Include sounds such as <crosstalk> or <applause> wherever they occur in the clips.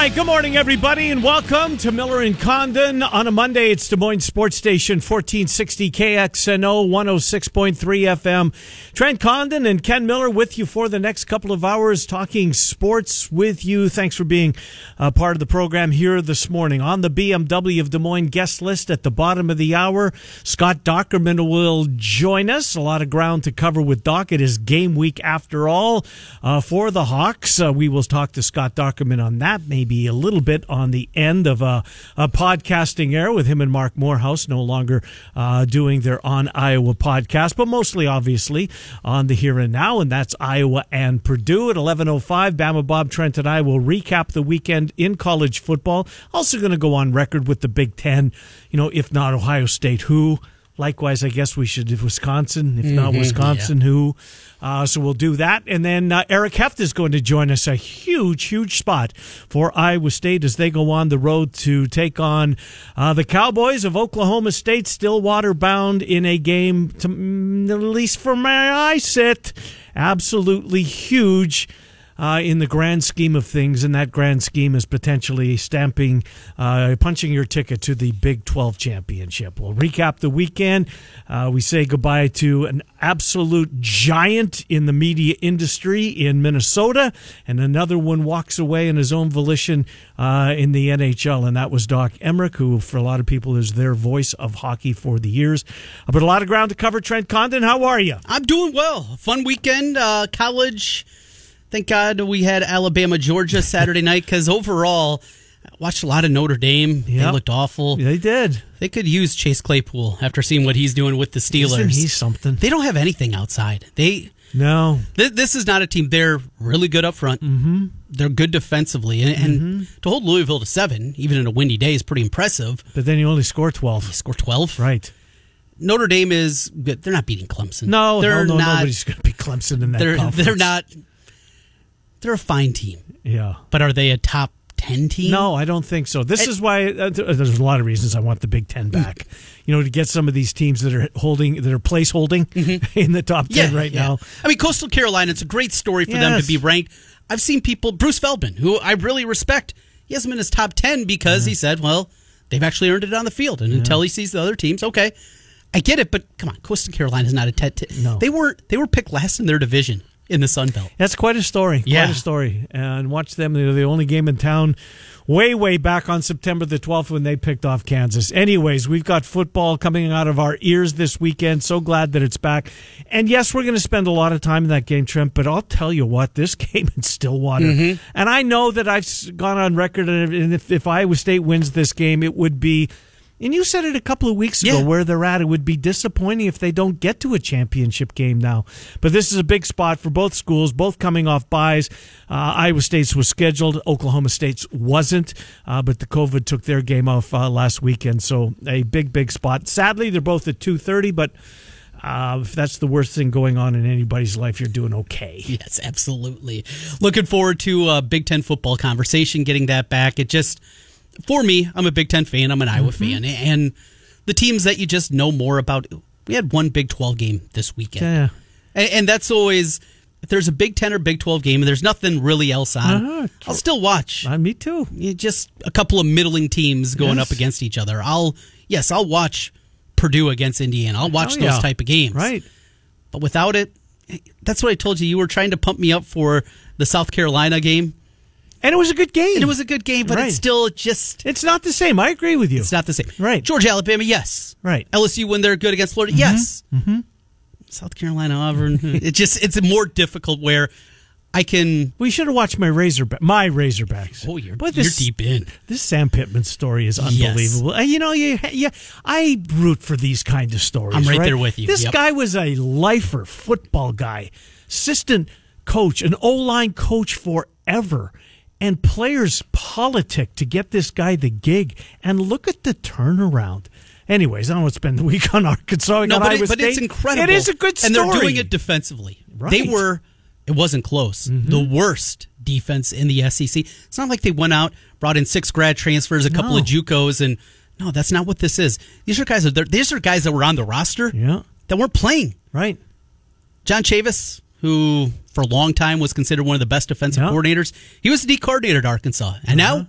Right, good morning, everybody, and welcome to Miller and Condon on a Monday. It's Des Moines Sports Station, 1460 KXNO, 106.3 FM. Trent Condon and Ken Miller with you for the next couple of hours, talking sports with you. Thanks for being a part of the program here this morning. On the BMW of Des Moines guest list at the bottom of the hour, Scott Dochterman will join us. A lot of ground to cover with Doc. It is game week after all uh, for the Hawks. Uh, we will talk to Scott Dochterman on that maybe a little bit on the end of a, a podcasting era with him and Marc Morehouse no longer uh, doing their On Iowa podcast, but mostly obviously on the here and now, and that's Iowa and Purdue at 11:05. Bama Bob Trent and I will recap the weekend in college football. Also going to go on record with the Big Ten. You know, if not Ohio State, who Likewise, I guess we should if Wisconsin. If not Mhm, Wisconsin, who? Uh, so we'll do that. And then uh, Eric Heft is going to join us. A huge, huge spot for Iowa State as they go on the road to take on uh, the Cowboys of Oklahoma State, Stillwater bound in a game, to, mm, at least for my I sit, absolutely huge uh, in the grand scheme of things, and that grand scheme is potentially stamping, uh, punching your ticket to the Big 12 championship. We'll recap the weekend. Uh, we say goodbye to an absolute giant in the media industry in Minnesota, and another one walks away in his own volition uh, in the NHL, and that was Doc Emrick, who, for a lot of people, is their voice of hockey for the years. But a lot of ground to cover. Trent Condon, how are you? I'm doing well. Fun weekend. Uh, college. Thank God we had Alabama, Georgia Saturday night because overall, I watched a lot of Notre Dame. They looked awful. They did. They could use Chase Claypool after seeing what he's doing with the Steelers. Isn't he something? They don't have anything outside. They No. th- this is not a team. They're really good up front. Mm-hmm. They're good defensively, and, and Mm-hmm. to hold Louisville to seven, even in a windy day, is pretty impressive. But then you only score 12. Score twelve. Right. Notre Dame is good. They're not beating Clemson. No, they're no, no, not. nobody's going to be Clemson in that They're conference. they're not. They're a fine team, Yeah. but are they a top ten team? No, I don't think so. This It- is why uh, uh there's a lot of reasons I want the Big Ten back. Mm. You know, to get some of these teams that are holding, that are place holding mm-hmm. <laughs> in the top 10 right now. I mean, Coastal Carolina. It's a great story for them to be ranked. I've seen people. Bruce Feldman, who I really respect, he hasn't been his top ten because he said, "Well, they've actually earned it on the field." And until he sees the other teams, okay, I get it. But come on, Coastal Carolina is not a ten. No. they were they were picked last in their division in the Sun Belt. That's quite a story. Yeah. Quite a story. And watch them. They're the only game in town way, way back on September the 12th when they picked off Kansas. Anyways, we've got football coming out of our ears this weekend. So glad that it's back. And yes, we're going to spend a lot of time in that game, Trent, but I'll tell you what, this <laughs> game in Stillwater. Mm-hmm. And I know that I've gone on record, and if, if Iowa State wins this game, it would be. And you said it a couple of weeks ago Yeah. where they're at. It would be disappointing if they don't get to a championship game now. But this is a big spot for both schools, both coming off buys. Uh, Iowa State's was scheduled, Oklahoma State's wasn't, uh, but the COVID took their game off uh, last weekend. So a big, big spot. Sadly, they're both at two thirty, but. Uh, if that's the worst thing going on in anybody's life, you're doing okay. Yes, absolutely. Looking forward to a Big Ten football conversation, getting that back. It just, for me, I'm a Big Ten fan. I'm an Iowa fan. And the teams that you just know more about, we had one Big 12 game this weekend. Yeah. And, and that's always, if there's a Big 10 or Big 12 game and there's nothing really else on, Uh-huh. I'll still watch. Uh, me too. You just a couple of middling teams going Yes. up against each other. I'll, yes, I'll watch Purdue against Indiana. I'll watch Oh, those yeah. type of games. Right. But without it, that's what I told you. You were trying to pump me up for the South Carolina game. And it was a good game. And it was a good game, but Right. it's still just It's not the same. I agree with you. it's not the same. Right. Georgia, Alabama, yes. Right. LSU when they're good against Florida, yes. Mm-hmm. South Carolina, Auburn. <laughs> it just it's more difficult where I can. We should have watched my Razorback, my Razorbacks. Oh, you're, But you're deep in. This Sam Pittman story is unbelievable. And you know, you, yeah, I root for these kind of stories. I'm right there with you. This Yep. guy was a lifer, football guy, assistant coach, an O line coach forever, and players politic to get this guy the gig. And look at the turnaround. Anyways, I don't want to spend the <laughs> week on Arkansas. No, but, it, but it's incredible. It is a good story, and they're doing it defensively. Right. They were It wasn't close. Mm-hmm. The worst defense in the SEC. It's not like they went out, brought in six grad transfers, a couple No. of JUCOs, and no, that's not what this is. These are guys. That, these are guys that were on the roster Yeah. that weren't playing. Right. John Chavis, who for a long time was considered one of the best defensive Yeah. coordinators, he was the D coordinator at Arkansas, and now uh-huh.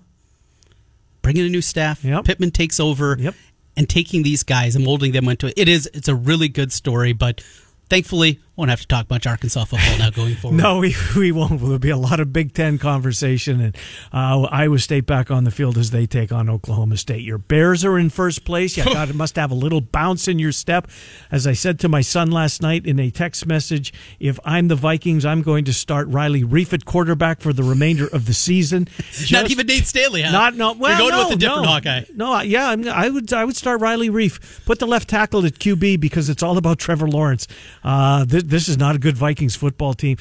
bringing a new staff. Yep. Pittman takes over, Yep. and taking these guys and molding them into it. It is. It's a really good story, but thankfully, won't have to talk much Arkansas football now going forward. No, we, we won't. There'll be a lot of Big Ten conversation, and uh, Iowa State back on the field as they take on Oklahoma State. Your Bears are in first place. You got <laughs> must have a little bounce in your step. As I said to my son last night in a text message, if I'm the Vikings, I'm going to start Riley Reiff at quarterback for the remainder of the season. <laughs> Not even Nate Stanley. Huh? Not no. Well, You're going no, with a different no. Hawkeye. No, yeah, I'm, I would. I would start Riley Reiff. Put the left tackle at QB because it's all about Trevor Lawrence. Uh, th- this is not a good Vikings football team.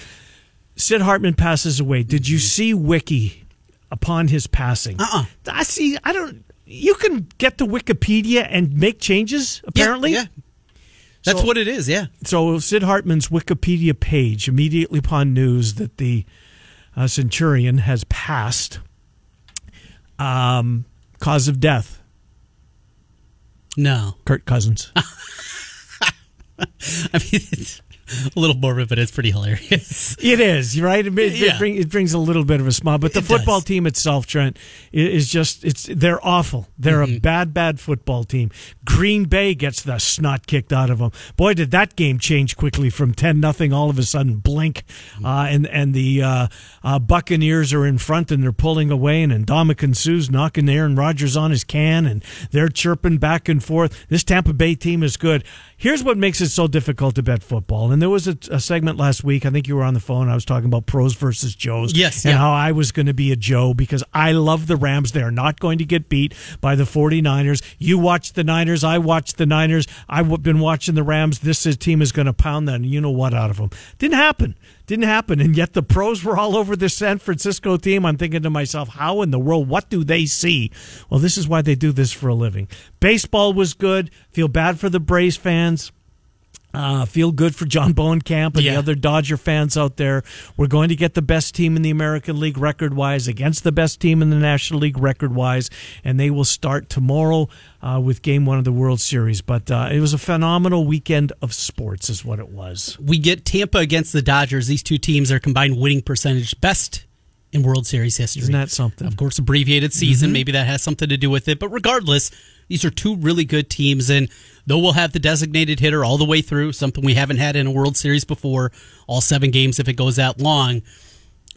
Sid Hartman passes away. Did you see Wiki upon his passing? Uh-uh. I see. I don't. You can get to Wikipedia and make changes. Apparently, yeah, yeah. That's So- what it is. Yeah. so Sid Hartman's Wikipedia page immediately upon news that the uh, Centurion has passed. Um, cause of death: No, Kirk Cousins. <laughs> I mean <laughs> a little morbid, but it's pretty hilarious. it is right. It, it, Yeah. bring, it brings a little bit of a smile, but the It football does. team itself, Trent, is just it's they're awful. They're Mm-hmm. a bad, bad football team. Green Bay gets the snot kicked out of them. Boy, did that game change quickly from ten nothing. All of a sudden, blink, Mm-hmm. uh, and and the uh, uh, Buccaneers are in front and they're pulling away, and Ndamukong Suh's knocking Aaron Rodgers on his can, and they're chirping back and forth. This Tampa Bay team is good. Here's what makes it so difficult to bet football. And there was a, a segment last week. I think you were on the phone. I was talking about pros versus Joes. Yes, and yeah. how I was going to be a Joe because I love the Rams. They're not going to get beat by the 49ers. You watch the Niners. I watch the Niners. I've been watching the Rams. This is, team is going to pound that, you know what, out of them. Didn't happen. Didn't happen. And yet the pros were all over this San Francisco team. I'm thinking to myself, how in the world, what do they see? Well, this is why they do this for a living. Baseball was good. Feel bad for the Braves fans. Uh, feel good for John <laughs> Bowenkamp and Yeah. the other Dodger fans out there. We're going to get the best team in the American League record wise against the best team in the National League record wise, and they will start tomorrow uh, with Game One of the World Series. But uh, it was a phenomenal weekend of sports, is what it was. We get Tampa against the Dodgers. These two teams are combined winning percentage best in World Series history. Isn't that something? Of course, abbreviated season. Maybe that has something to do with it. But regardless, these are two really good teams. And though we'll have the designated hitter all the way through, something we haven't had in a World Series before, all seven games if it goes that long,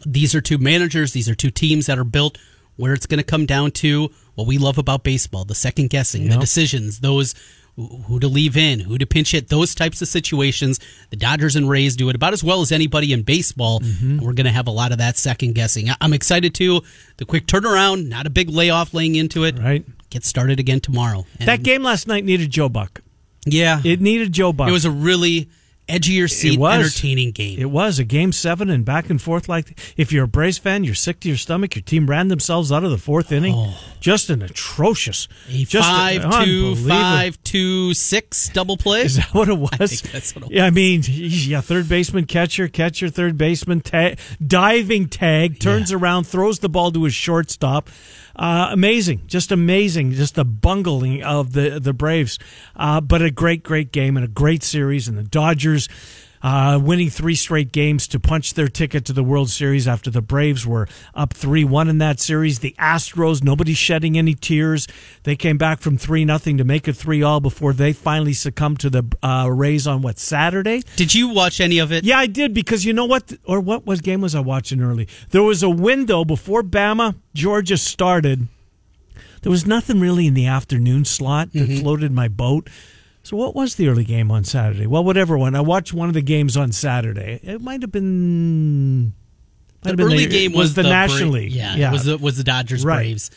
these are two managers. These are two teams that are built where it's going to come down to what we love about baseball the second guessing, the decisions, those who to leave in, who to pinch hit, those types of situations. The Dodgers and Rays do it about as well as anybody in baseball. And we're going to have a lot of that second guessing. I'm excited too. The quick turnaround, not a big layoff laying into it. Right. Get started again tomorrow. And That game last night needed Joe Buck. Yeah, It needed Joe Buck. it was a really edgier seat, was. entertaining game. It was a game seven and back and forth. Like if you're a Braves fan, you're sick to your stomach. Your team ran themselves out of the fourth inning. Oh. Just an atrocious, a just five two unbelievable- five two six double play. Is that what it <laughs> was? I think that's what it was. Yeah, I mean, yeah, third baseman, catcher, catcher, third baseman, tag, diving tag, turns around, throws the ball to his shortstop. Uh, amazing, just amazing, just the bungling of the the Braves. Uh, but a great, great game and a great series, and the Dodgers. Uh, winning three straight games to punch their ticket to the World Series after the Braves were up 3 1 in that series. The Astros, nobody shedding any tears. They came back from 3 nothing to make it 3 all before they finally succumbed to the uh, Rays on what, Saturday? Did you watch any of it? Yeah, I did because you know what? Or what was game was I watching early? There was a window before Bama, Georgia started. There was nothing really in the afternoon slot that Mm-hmm. floated my boat. So what was the early game on Saturday? Well, whatever one. I watched one of the games on Saturday. It might have been. might The have been early game was, the, Bra- National League. Yeah, It was the was the Dodgers Right. Braves.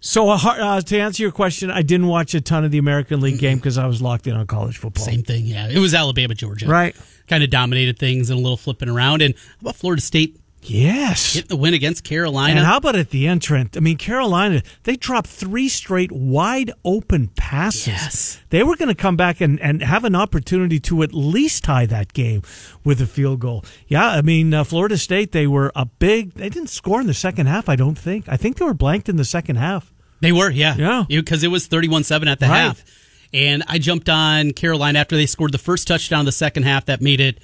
so uh, uh, to answer your question, I didn't watch a ton of the American League game because I was locked in on college football. Same thing. Yeah, it was Alabama Georgia. Right. Kind of dominated things and a little flipping around. And how about Florida State Yes. Get the win against Carolina. And how about at the end, Trent? I mean, Carolina, they dropped three straight wide open passes. Yes. They were going to come back and, and have an opportunity to at least tie that game with a field goal. Yeah, I mean, uh, Florida State, they were a big, they didn't score in the second half, I don't think. I think they were blanked in the second half. They were, yeah. Yeah. Because it was 31 7 at the Right. half. And I jumped on Carolina after they scored the first touchdown in the second half. That made it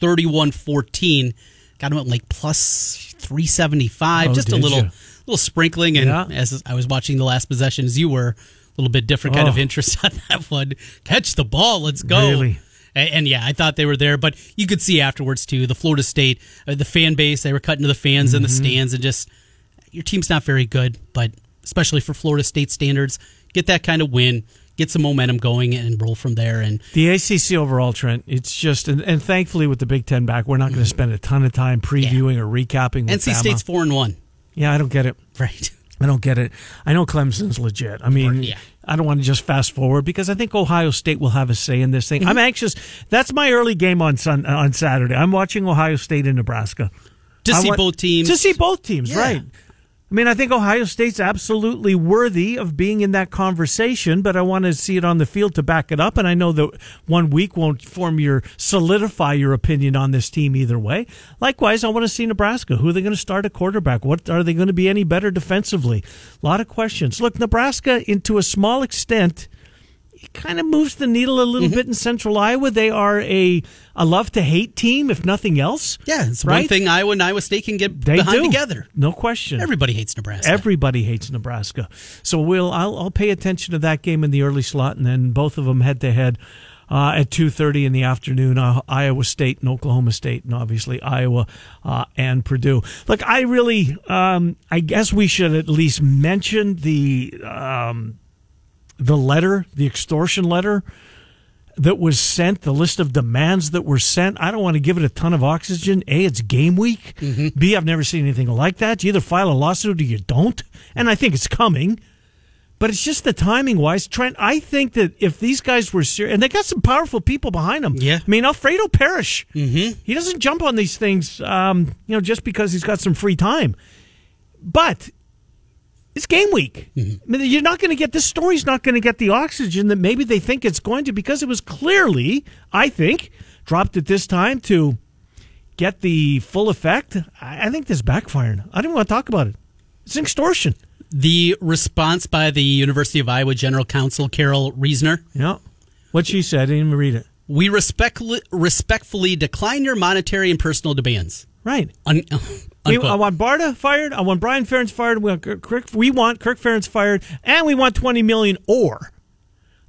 31 14. Got him at like plus 375. Oh, just a little ya? little sprinkling. And Yeah. as I was watching the last possession, as you were, a little bit different kind of Oh. interest <laughs> on that one. Catch the ball. Let's go. Really? And, and yeah, I thought they were there, but you could see afterwards too. The Florida State, uh, the fan base, they were cutting to the fans in the Mm-hmm. stands, and just your team's not very good, but especially for Florida State standards, get that kind of win, get some momentum going, and roll from there. And The ACC overall, Trent, it's just, and, and thankfully with the Big Ten back, we're not going to spend a ton of time previewing or recapping. NC Bama. State's four and one, Yeah, I don't get it. right? I don't get it. I know Clemson's legit. I mean, Yeah. I don't want to just fast forward because I think Ohio State will have a say in this thing. Mm-hmm. I'm anxious. That's my early game on sun, on Saturday. I'm watching Ohio State and Nebraska. To I see want- both teams. To see both teams, Yeah. right. I mean, I think Ohio State's absolutely worthy of being in that conversation, but I want to see it on the field to back it up. And I know that one week won't form your solidify your opinion on this team either way. Likewise, I want to see Nebraska. Who are they going to start at quarterback? What are they going to be any better defensively? A lot of questions. Look, Nebraska, into a small extent, it kind of moves the needle a little Mm-hmm. bit in Central Iowa. They are a a love to hate team, if nothing else. yeah, it's right? one thing Iowa and Iowa State can get They behind do together. No question. Everybody hates Nebraska. Everybody hates Nebraska. So we'll I'll, I'll pay attention to that game in the early slot, and then both of them head to head uh, at two thirty in the afternoon. Uh, Iowa State and Oklahoma State, and obviously Iowa uh, and Purdue. Look, I really, um, I guess we should at least mention the um, the letter, the extortion letter that was sent, the list of demands that were sent. I don't want to give it a ton of oxygen. A, it's game week. B, I've never seen anything like that. You either file a lawsuit or you don't. And I think it's coming. But it's just the timing wise. Trent, I think that if these guys were serious, and they got some powerful people behind them. Yeah. I mean, Alfredo Parrish, mm-hmm. he doesn't jump on these things, um, you know, just because he's got some free time. But it's game week. Mm-hmm. I mean, you're not going to get this story's not going to get the oxygen that maybe they think it's going to because it was clearly, I think, dropped at this time to get the full effect. I, I think this backfired. I don't want to talk about it. It's extortion. The response by the University of Iowa General Counsel Carroll Reasoner. Yeah. What she said, I didn't even read it. We respectfully, respectfully decline your monetary and personal demands. Right. Un- <laughs> We. I want Barta fired. I want Brian Ferentz fired. We want Kirk, we want Kirk Ferentz fired, and we want twenty million. Or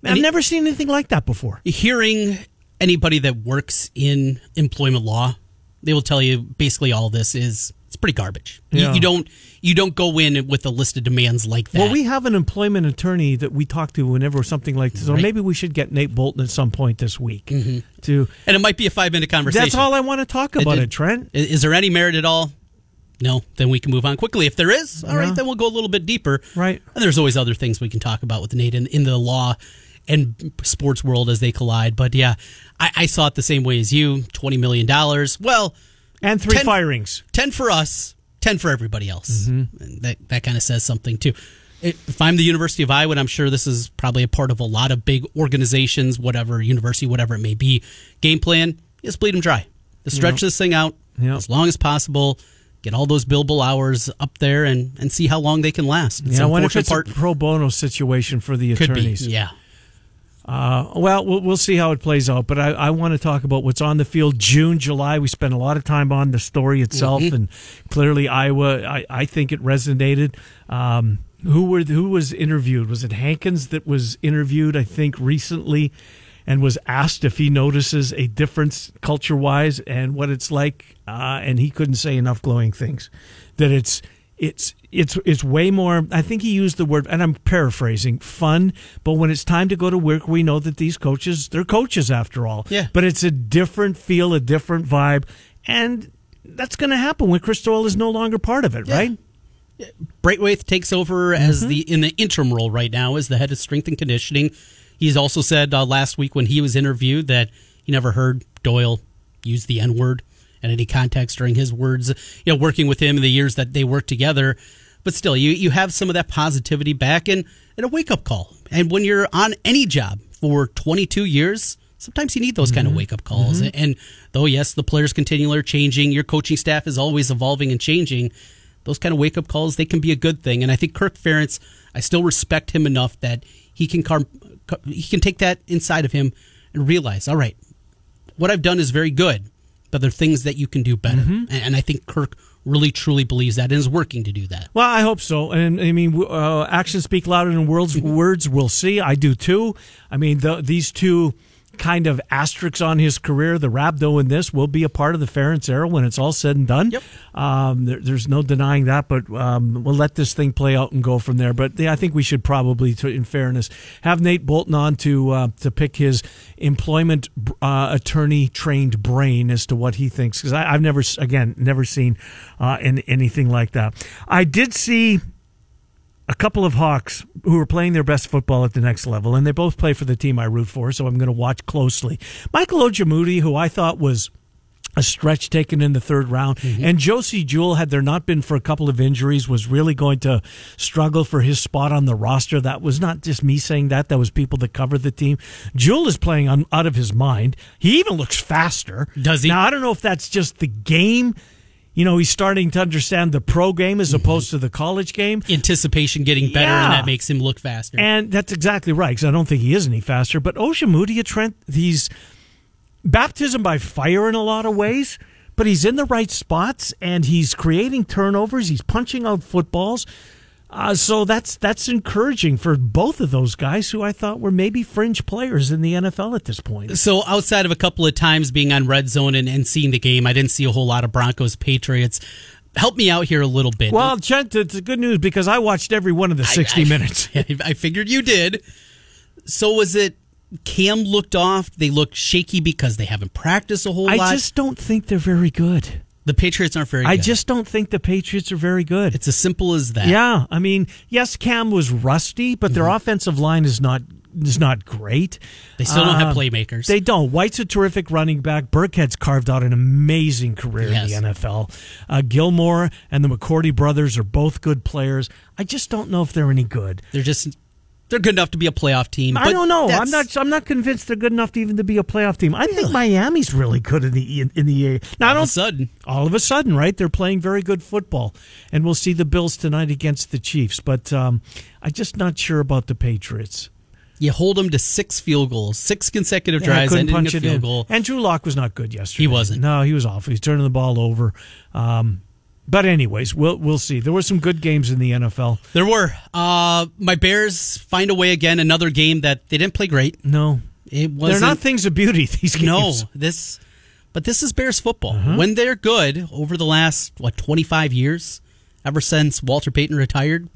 I've never seen anything like that before. hearing anybody that works in employment law, they will tell you basically all this is it's pretty garbage. You- Yeah. You, don't you don't go in with a list of demands like that. Well, we have an employment attorney that we talk to whenever something like this. So maybe we should get Nate Bolton at some point this week. Mm-hmm. To and it might be a five minute conversation. that's all I want to talk about it, Trent. Is, is there any merit at all? No, then we can move on quickly. If there is, all right, Yeah. then we'll go a little bit deeper. Right. And there's always other things we can talk about with Nate in, in the law and sports world as they collide. But yeah, I, I saw it the same way as you. Twenty million dollars. Well, And three Ten- firings. 10 for us, 10 for everybody else. Mm-hmm. And that that kind of says something too. If I'm the University of Iowa, and I'm sure this is probably a part of a lot of big organizations, whatever university, whatever it may be, game plan is bleed them dry. To stretch this thing out Yeah. as long as possible, get all those billable hours up there, and, and see how long they can last. It's Yeah, I wonder if it's a pro bono situation for the could be, attorneys. yeah. Uh, well, well, we'll see how it plays out. But I, I want to talk about what's on the field. June, July, we spent a lot of time on the story itself, Mm-hmm. and clearly Iowa. I, I think it resonated. Um, who were who was interviewed? Was it Hankins that was interviewed? I think recently, and was asked if he notices a difference culture wise and what it's like, uh, and he couldn't say enough glowing things. That it's it's it's it's way more i think he used the word and i'm paraphrasing fun but when it's time to go to work we know that these coaches they're coaches after all Yeah. but it's a different feel a different vibe and that's going to happen when chris doyle is no longer part of it Yeah. right Braithwaite takes over Mm-hmm. as the in the interim role right now as the head of strength and conditioning. He's also said uh, last week when he was interviewed that he never heard Doyle use the N word and any context during his words, you know, working with him in the years that they worked together. But still, you, you have some of that positivity back and, and a wake up call. And when you're on any job for 22 years, sometimes you need those kind of wake up calls. And, and though, yes, the players continually are changing, your coaching staff is always evolving and changing. Those kind of wake up calls, they can be a good thing. And I think Kirk Ferentz, I still respect him enough that he can car- he can take that inside of him and realize, all right, what I've done is very good, but there are things that you can do better. And, and I think Kirk really truly believes that and is working to do that. Well, I hope so. And I mean, uh, actions speak louder than words. Words we'll see. I do too. I mean, the, these two kind of asterisks on his career, the Rhabdo in this, will be a part of the Ferentz era when it's all said and done. Yep. Um, there, there's no denying that, but um, we'll let this thing play out and go from there. But yeah, I think we should probably, to, in fairness, have Nate Bolton on to uh, to pick his employment uh, attorney trained brain as to what he thinks because I've never, again, never seen uh, in, anything like that. I did see a couple of Hawks who are playing their best football at the next level, and they both play for the team I root for, so I'm going to watch closely. Michael Ojemudia, who I thought was a stretch taken in the third round, mm-hmm. and Josey Jewell, had there not been for a couple of injuries, was really going to struggle for his spot on the roster. That was not just me saying that; that was people that covered the team. Jewell is playing on, out of his mind. He even looks faster. Does he? Now I don't know if that's just the game. You know, he's starting to understand the pro game as mm-hmm. opposed to the college game. Anticipation getting better, Yeah. and that makes him look faster. And that's exactly right, because I don't think he is any faster. But Ojemudia, Trent, he's baptism by fire in a lot of ways, but he's in the right spots and he's creating turnovers. He's punching out footballs. Uh, so that's that's encouraging for both of those guys who I thought were maybe fringe players in the NFL at this point. So outside of a couple of times being on red zone and, and seeing the game, I didn't see a whole lot of Broncos Patriots. Help me out here a little bit. Well, Trent, it's good news because I watched every one of the 60 I- minutes. <laughs> I figured you did. So was it Cam looked off? They looked shaky because they haven't practiced a whole I lot. I just don't think they're very good. The Patriots aren't very good. I good. just don't think the Patriots are very good. it's as simple as that. Yeah, I mean, yes, Cam was rusty, but their Mm-hmm. offensive line is not is not great. They still don't have Uh, playmakers. They don't. White's a terrific running back. Burkhead's carved out an amazing career Yes. in the NFL. Uh, Gilmore and the McCourty brothers are both good players. I just don't know if they're any good. They're just they're good enough to be a playoff team. I don't know. I'm not. I'm not convinced they're good enough to even to be a playoff team. I think Miami's really good in the in, in the A. Now All of a sudden. all of a sudden, right? They're playing very good football, and we'll see the Bills tonight against the Chiefs. But um, I'm just not sure about the Patriots. You hold them to six field goals, six consecutive Yeah, drives, ending in a field in. goal. And Drew Lock was not good yesterday. He wasn't. No, he was awful. He's turning the ball over. Um, but anyways, we'll we'll see. There were some good games in the NFL. There were. Uh, my Bears find a way again. Another game that they didn't play great. No, It was. they're wasn't. things of beauty. <laughs> These games. No, this, but this is Bears football. Uh-huh. When they're good over the last what twenty five years, ever since Walter Payton retired,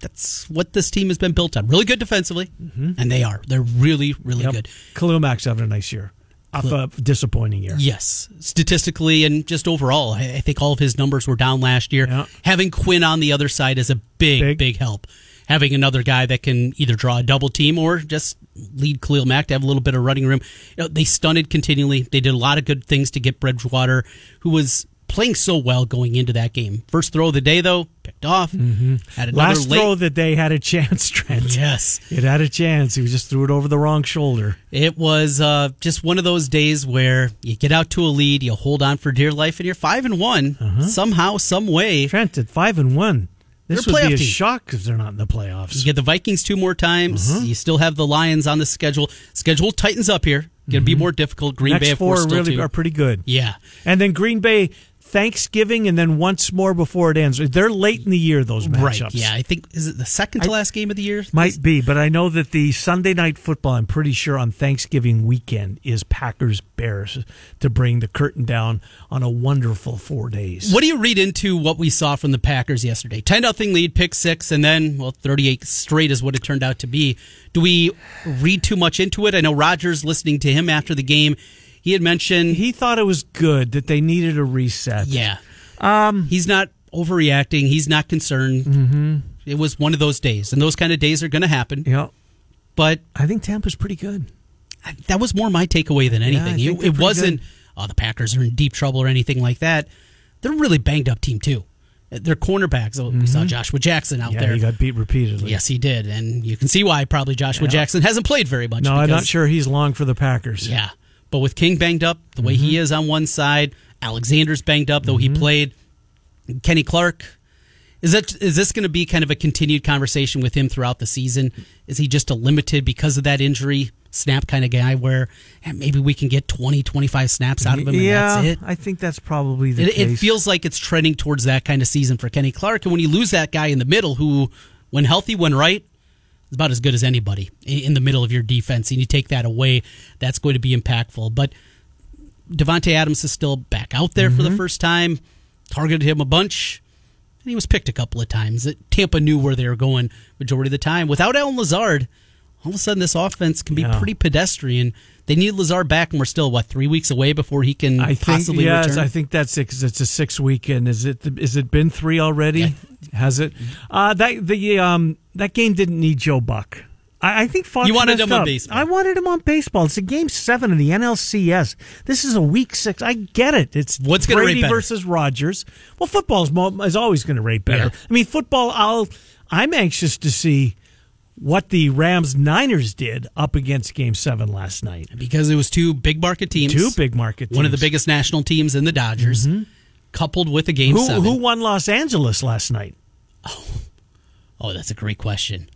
that's what this team has been built on. Really good defensively, and they are. They're really, really Mm-hmm. Yep. good. Khalil Mack's having a nice year. Off a disappointing year. Yes, statistically and just overall, I, think all of his numbers were down last year. Yeah. Having Quinn on the other side is a big, Big. big, help. Having another guy that can either draw a double team or just lead Khalil Mack to have a little bit of running room. You know, they stunted continually. They did a lot of good things to get Bridgewater, who was playing so well going into that game. First throw of the day, though, picked off. Had another Mm-hmm. Last late. throw that they had a <laughs> chance, Trent. Yes. It had a chance. He just threw it over the wrong shoulder. It was uh, just one of those days where you get out to a lead, you hold on for dear life, and you're five and one Uh-huh. somehow, some way. Trent at five and one. This They're would be a team. shock if they're not in the playoffs. You get the Vikings two more times. Uh-huh. You still have the Lions on the schedule. Schedule tightens up here. Going to be more difficult. Green Mm-hmm. Next Bay, of four course, really two. are pretty good. Yeah. And then Green Bay Thanksgiving and then once more before it ends. They're late in the year those matchups. Right. Yeah. I think is it the second to I- last game of the year? Might be, but I know that the Sunday night football, I'm pretty sure on Thanksgiving weekend, is Packers Bears to bring the curtain down on a wonderful four days. What do you read into what we saw from the Packers yesterday? 10 nothing lead, pick six, and then, well, 38 straight is what it turned out to be. Do we read too much into it? I know Rodgers listening to him after the game, he had mentioned, He thought it was good that they needed a reset. yeah, um, he's not overreacting. He's not concerned. Mm-hmm. It was one of those days, and those kind of days are going to happen. Yeah. But I think Tampa's pretty good. that was more my takeaway than anything. I think it it wasn't oh, the Packers are in deep trouble or anything like that. They're a really banged up team too. Their cornerbacks. Oh, We saw Joshua Jackson out Mm-hmm. Yeah, there. he got beat repeatedly. Yes, he did, and you can see why. Probably Joshua Jackson hasn't played very much. No, I'm not sure he's long for the Packers. Yeah, but with King banged up the way Mm-hmm. he is on one side, Alexander's banged up though he played. Kenny Clark. Is that is this going to be kind of a continued conversation with him throughout the season? Is he just a limited because of that injury snap kind of guy where maybe we can get 20, 25 snaps out of him and yeah, that's it? I think that's probably the It, case. it feels like it's trending towards that kind of season for Kenny Clark. And when you lose that guy in the middle, who, when healthy, when right, about as good as anybody in the middle of your defense, and you take that away, that's going to be impactful. But Davante Adams is still back out there for Mm-hmm. the first time. Targeted him a bunch, and he was picked a couple of times. That Tampa knew where they were going majority of the time. Without Allen Lazard, all of a sudden this offense can be Yeah. pretty pedestrian. They need Lazard back, and we're still what three weeks away before he can I think possibly yes, return. I think that's it 'cause it's a six weekend. Is it? Is it been three already? Yeah. Has it? Uh, that the um that game didn't need Joe Buck. I, I think Fox You wanted him on baseball. I wanted him on baseball. It's a game seven of the NLCS. This is a week six. I get it. It's What's gonna Brady rate better? versus Rodgers. Well, football is, mo- is always going to rate better. Yeah. I mean, football. I'll. I'm anxious to see what the Rams Niners did up against Game Seven last night. because it was two big market teams, Two big market. one of the. Mm-hmm. biggest national teams in the Dodgers, coupled with a game Who, seven. who won Los Angeles last night? Oh, that's a great question.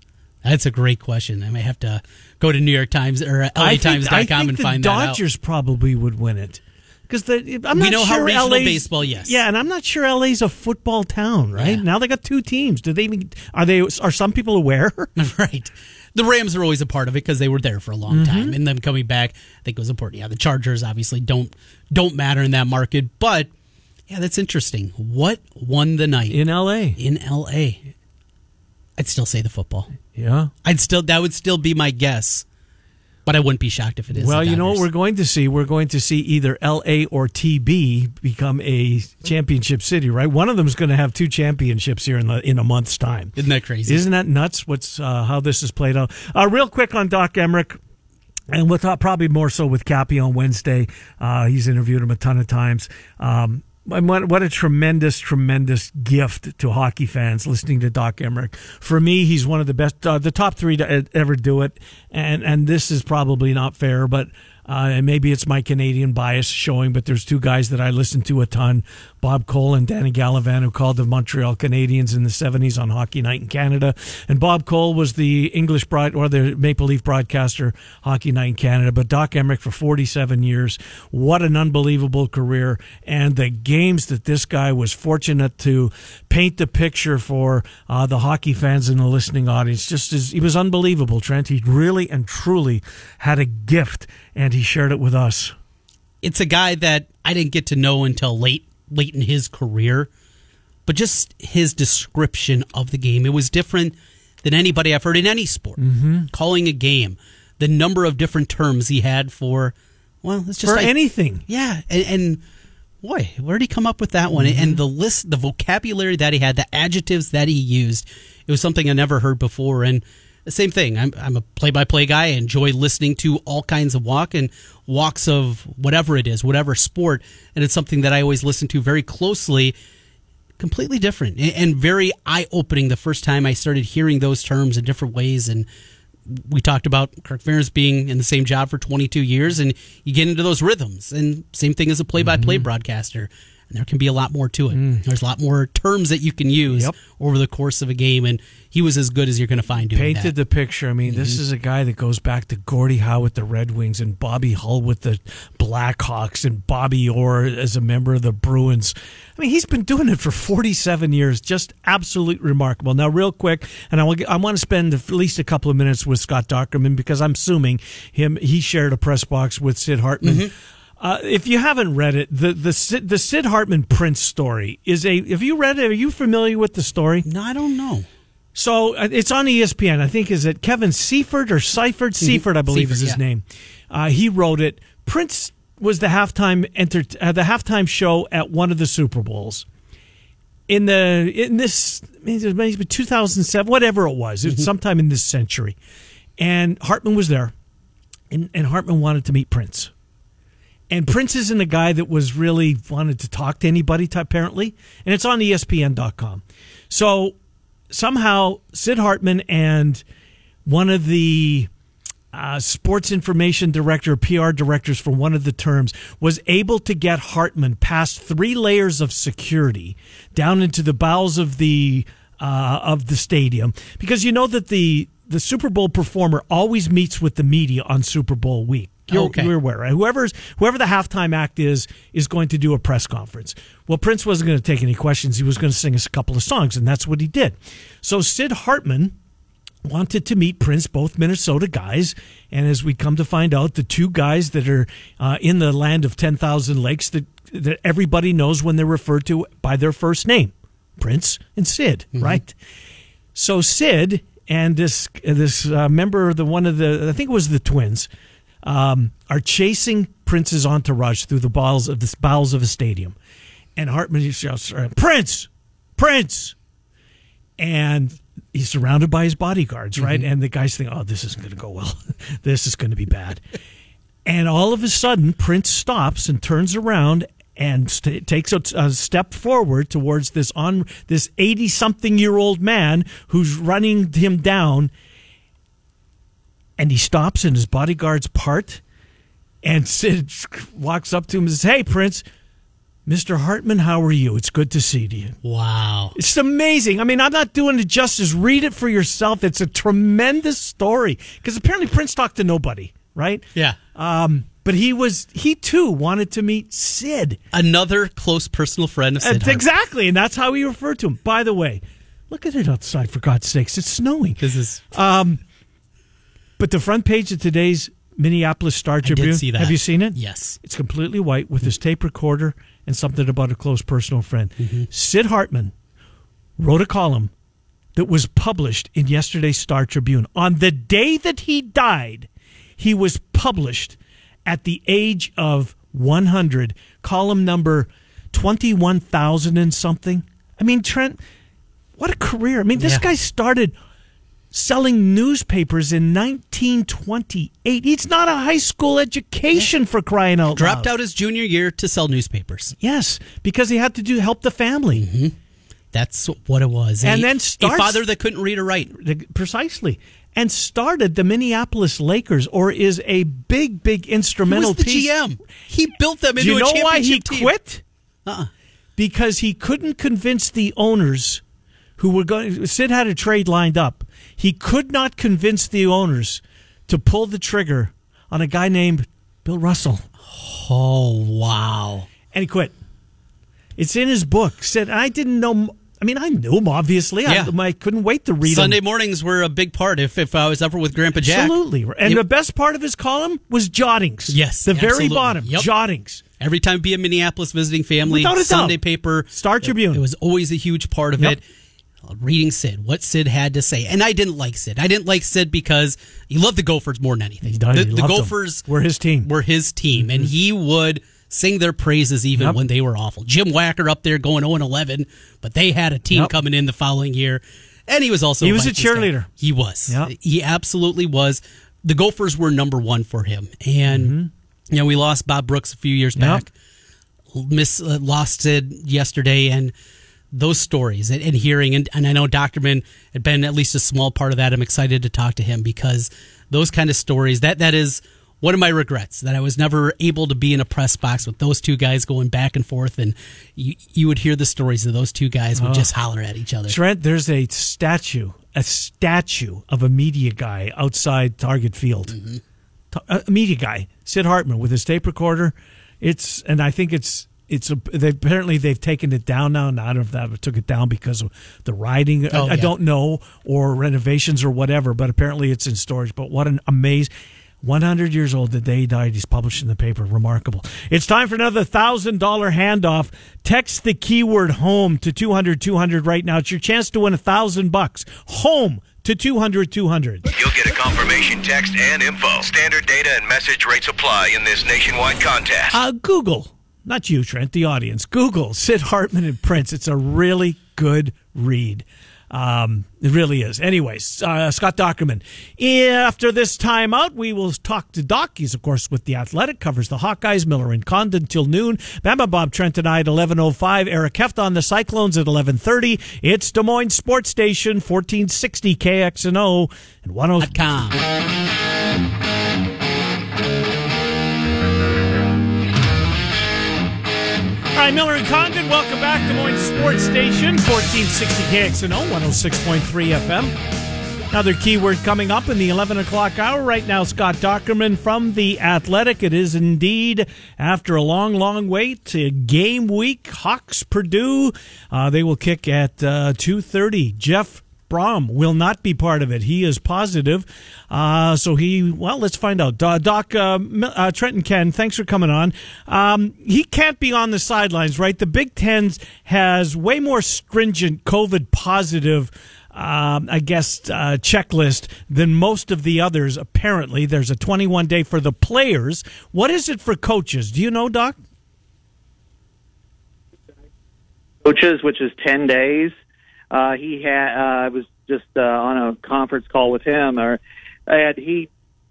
That's a great question. I may have to go to New York Times or LATimes.com and find that out. Dodgers probably would win it because the I'm We not know how sure regional LA's baseball, yes. Yeah, and I'm not sure LA's a football town, right? Yeah. Now they got two teams. Do they even are they are some people aware? <laughs> right. The Rams are always a part of it because they were there for a long Mm-hmm. time, and them coming back, I think it was important. Yeah, the Chargers obviously don't don't matter in that market, but yeah, that's interesting. What won the night in LA? in L.A.? I'd still say the football. Yeah. I'd still that would still be my guess, but I wouldn't be shocked if it is. Well, you know what we're going to see? We're going to see either LA or TB become a championship city, right? One of them is going to have two championships here in the in a month's time. Isn't that crazy? Isn't that nuts? What's uh, how this is played out? Uh, real quick on Doc Emrick. And we'll talk probably more so with Cappy on Wednesday. Uh, he's interviewed him a ton of times. Um, what, what a tremendous, tremendous gift to hockey fans listening to Doc Emrick. For me, he's one of the best, uh, the top three to e- ever do it. And and this is probably not fair, but uh, and maybe it's my Canadian bias showing. But there's two guys that I listen to a ton: Bob Cole and Danny Gallivan, who called the Montreal Canadiens in the '70s on Hockey Night in Canada. And Bob Cole was the English broad or the Maple Leaf broadcaster, Hockey Night in Canada. But Doc Emrick for 47 years, what an unbelievable career! And the games that this guy was fortunate to paint the picture for uh, the hockey fans and the listening audience, just as he was unbelievable. Trent, he really and truly had a gift, and he shared it with us. it's a guy that I didn't get to know until late late in his career, but just his description of the game, it was different than anybody I've heard in any sport. Mm-hmm. Calling a game, the number of different terms he had for, well, it's just For like- anything. Yeah, and, and boy, where did he come up with that one? Mm-hmm. And the list, the vocabulary that he had, the adjectives that he used, it was something I never heard before. And the same thing. I'm I'm a play-by-play guy. I enjoy listening to all kinds of walk and walks of whatever it is, whatever sport, and it's something that I always listen to very closely. Completely different and- very eye-opening. The first time I started hearing those terms in different ways and we talked about Kirk Ferentz being in the same job for 22 years, and you get into those rhythms. And same thing as a play-by-play Mm-hmm. broadcaster, and there can be a lot more to it. Mm. There's a lot more terms that you can use Yep. over the course of a game, and he was as good as you're going to find doing painted that. the picture. I mean, this is a guy that goes back to Gordie Howe with the Red Wings and Bobby Hull with the Blackhawks and Bobby Orr as a member of the Bruins. I mean, he's been doing it for 47 years. Just absolutely remarkable. Now, real quick, and I, will, I want to spend at least a couple of minutes with Scott Dochterman because I'm assuming him. He shared a press box with Sid Hartman. Uh, if you haven't read it, the the Sid, the Sid Hartman Prince story is a. Have you read it? Are you familiar with the story? no, I don't know. So uh, it's on ESPN. I think is it Kevin Seifert or Seifert? Seifert, I believe is his yeah. name. Uh, he wrote it. Prince was the halftime enter uh, the halftime show at one of the Super Bowls. In the in this maybe 2007, whatever it was, it was sometime in this century, and Hartman was there, and, and Hartman wanted to meet Prince, And Prince isn't a guy that was really wanted to talk to anybody, apparently. And it's on ESPN.com. So somehow Sid Hartman and one of the uh, sports information director, PR directors for one of the terms, was able to get Hartman past three layers of security down into the bowels of the uh, of the stadium because you know that the the Super Bowl performer always meets with the media on Super Bowl week. You're, Okay. you're aware, right? Whoever's whoever the halftime act is is going to do a press conference. Well, Prince wasn't going to take any questions. He was going to sing us a couple of songs, and that's what he did. So Sid Hartman wanted to meet Prince, both Minnesota guys, and as we come to find out, the two guys that are uh, in the land of ten thousand lakes that that everybody knows when they're referred to by their first name, Prince and Sid, right? So Sid and this this uh, member of the one of the I think it was the twins um, are chasing Prince's entourage through the bowels of the bowels of a stadium, and Hartman shouts, "Prince, Prince!" and he's surrounded by his bodyguards, right? And the guys think, "Oh, this isn't going to go well. <laughs> this is going to be bad." and all of a sudden, Prince stops and turns around and st- takes a, a step forward towards this on this eighty-something-year-old man who's running him down. And he stops, and his bodyguards part. And <laughs> Sid walks up to him and says, "Hey, Prince." Mr. Hartman, how are you? It's good to see you. Wow. It's amazing. I mean, I'm not doing it justice. Read it for yourself. It's a tremendous story because apparently Prince talked to nobody, right? Yeah. Um, but he was he too wanted to meet Sid. Another close personal friend of Sid exactly, and that's how he referred to him. By the way, look at it outside for God's sakes. It's snowing. This is But the front page of today's Minneapolis Star Tribune. see that. Have you seen it? Yes. It's completely white with his tape recorder and something about a close personal friend. Sid Hartman wrote a column that was published in yesterday's Star Tribune. On the day that he died, he was published at the age of 100, column number 21,000 and something. I mean, Trent, what a career. I mean, this Yeah. guy started selling newspapers in 1928. He's not a high school education for crying out loud. Dropped out his junior year to sell newspapers. Yes, because he had to do help the family. Mm-hmm. That's what it was. And then a father that couldn't read or write. Precisely. And started the Minneapolis Lakers, or is a big, big instrumental was the piece. GM. He built them into a Do into you know why he team. quit? Uh-uh. Because he couldn't convince the owners who were going. Sid had a trade lined up. He could not convince the owners to pull the trigger on a guy named Bill Russell. Oh wow. and he quit. It's in his book. Said I didn't know. I mean, I knew him obviously. Yeah. I, I couldn't wait to read Sunday him. mornings were a big part. If if I was ever with Grandpa Jack, Absolutely. And the best part of his column was jottings. Yes, the very bottom Yep. jottings. every time be a Minneapolis visiting family, a doubt. Sunday paper, Star Tribune. It, it was always a huge part of Yep. it. Reading Sid, what Sid had to say, and I didn't like Sid. I didn't like Sid because he loved the Gophers more than anything. He. The, He the loved them. Gophers Were his team. were his team, and he would sing their praises even Yep. when they were awful. Jim Wacker up there going 0 11, but they had a team Yep. coming in the following year, and he was also He was a Vikings guy. cheerleader. He was. Yep. He absolutely was. The Gophers were number one for him, and you know we lost Bob Brooks a few years Mm-hmm. Back. Miss uh, lost Sid yesterday, and those stories and, and hearing and, and I know Dochterman had been at least a small part of that. I'm excited to talk to him because those kind of stories that that is one of my regrets that I was never able to be in a press box with those two guys going back and forth, and you you would hear the stories of those two guys would just holler at each other. Trent, there's a statue, a statue of a media guy outside Target Field. Mm-hmm. A media guy, Sid Hartman, with his tape recorder. It's and I think it's it's a, they apparently they've taken it down now. And I don't know if that took it down because of the writing. Oh, I, I don't know or renovations or whatever. But apparently it's in storage. But what an amazing. 100 years old the day he died. He's published in the paper. Remarkable. It's time for another $1,000 handoff. Text the keyword home to 200 200 right now. It's your chance to win a 1000 bucks. Home to 200 200. You'll get a confirmation text and info. Standard data and message rates apply in this nationwide contest. Uh, Google, not you, Trent, the audience. Google Sid Hartman and Prince. It's a really good read. Um, it really is. Anyways, uh, Scott Dochterman. After this timeout, we will talk to Doc. He's, of course, with the Athletic, covers the Hawkeyes, Miller and Condon till noon. Bama Bob Trent tonight, 11.05. Eric Heft on the Cyclones at 11.30. It's Des Moines Sports Station, 1460 KXNO and 10. Com. All right, Miller and Condon, welcome back to Des Moines Sports Station, 1460 KXNO, 106.3 FM. Another keyword coming up in the 11 o'clock hour. Right now, Scott Dochterman from The Athletic. It is indeed, after a long, long wait, game week. Hawks, Purdue. Uh, they will kick at uh, 2.30. Jeff Brohm will not be part of it. He is positive. Uh, so he, well, let's find out. Doc, uh, uh, Trenton Ken, thanks for coming on. Um, he can't be on the sidelines, right? The Big Ten has way more stringent COVID positive. Um, I guess uh, checklist than most of the others. Apparently, there's a 21 day for the players. What is it for coaches? Do you know, Doc? Coaches, which is 10 days. Uh, he had. Uh, I was just uh, on a conference call with him, or and he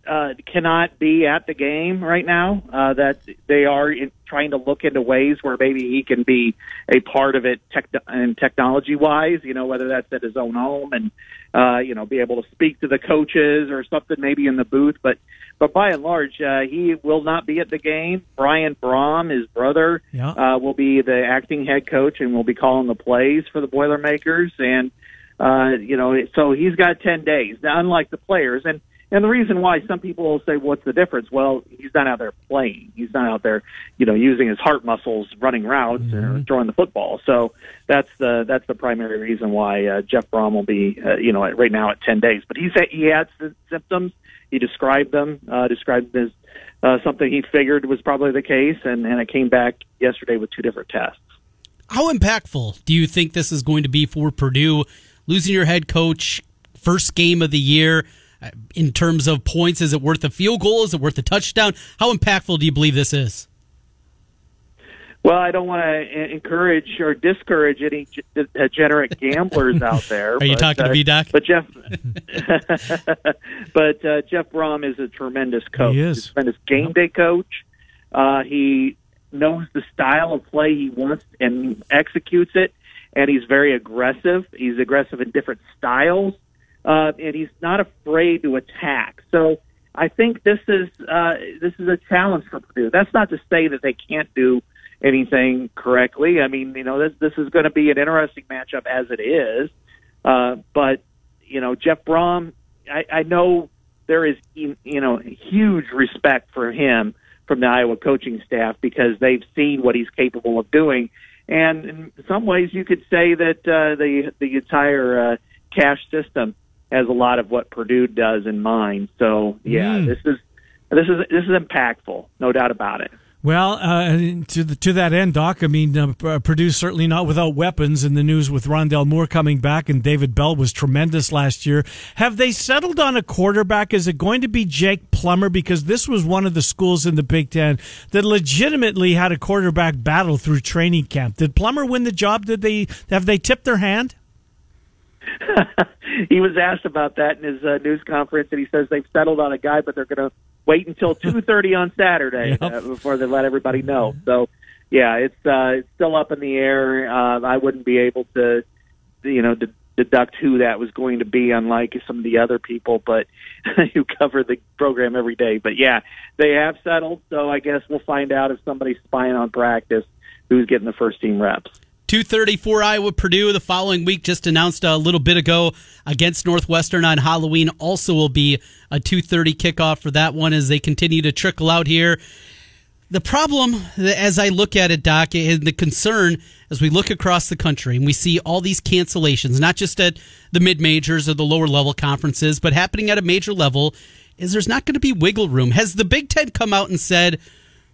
uh, cannot be at the game right now. Uh, that they are in, trying to look into ways where maybe he can be a part of it, tech and technology wise. You know, whether that's at his own home and uh, you know be able to speak to the coaches or something, maybe in the booth. But but by and large, uh, he will not be at the game. Brian Brohm, his brother, Yeah. uh, will be the acting head coach and will be calling the plays for the Boilermakers. And uh, you know, so he's got ten days. Now, unlike the players, and and the reason why some people will say, "What's the difference?" Well, he's not out there playing. He's not out there, you know, using his heart muscles, running routes or throwing the football. So that's the that's the primary reason why uh, Jeff Brohm will be, uh, you know, at, right now at ten days. But he said he had sy- symptoms. He described them, uh, described them as uh, something he figured was probably the case, and and it came back yesterday with two different tests. How impactful do you think this is going to be for Purdue? Losing your head coach, first game of the year, uh, in terms of points, is it worth a field goal? Is it worth a touchdown? How impactful do you believe this is? Well, I don't want to encourage or discourage any degenerate gamblers <laughs> out there. Are you but, talking to uh, me, Doc? But Jeff, <laughs> <laughs> but uh, Jeff Brohm is a tremendous coach. He is. He's a tremendous game day coach. Uh, he knows the style of play he wants and executes it, and he's very aggressive. He's aggressive in different styles, uh, and he's not afraid to attack. So I think this is uh, this is a challenge for Purdue. That's not to say that they can't do anything correctly. I mean, you know, this this is going to be an interesting matchup as it is. Uh, but you know, Jeff Brohm, I, I know there is you know huge respect for him from the Iowa coaching staff because they've seen what he's capable of doing. And in some ways, you could say that uh, the the entire uh, cash system has a lot of what Purdue does in mind. So yeah, Mm. this is this is this is impactful, no doubt about it. Well, uh, to the, to that end, Doc. I mean, uh, P- Purdue's certainly not without weapons. In the news with Rondale Moore coming back, and David Bell was tremendous last year. Have they settled on a quarterback? Is it going to be Jack Plummer? Because this was one of the schools in the Big Ten that legitimately had a quarterback battle through training camp. Did Plummer win the job? Did they have they tipped their hand? <laughs> he was asked about that in his uh, news conference, and he says they've settled on a guy, but they're going to wait until <laughs> two thirty on Saturday Yep. uh, before they let everybody know. So, yeah, it's uh, it's still up in the air. Uh, I wouldn't be able to, you know, de- deduct who that was going to be, unlike some of the other people, but <laughs> who cover the program every day. But yeah, they have settled. So I guess we'll find out if somebody's spying on practice who's getting the first team reps. 2.30 for Iowa Purdue the following week just announced a little bit ago against Northwestern on Halloween also will be a 2.30 kickoff for that one as they continue to trickle out here. The problem, as I look at it, Doc, and the concern as we look across the country and we see all these cancellations, not just at the mid majors or the lower level conferences, but happening at a major level, is there's not going to be wiggle room. Has the Big Ten come out and said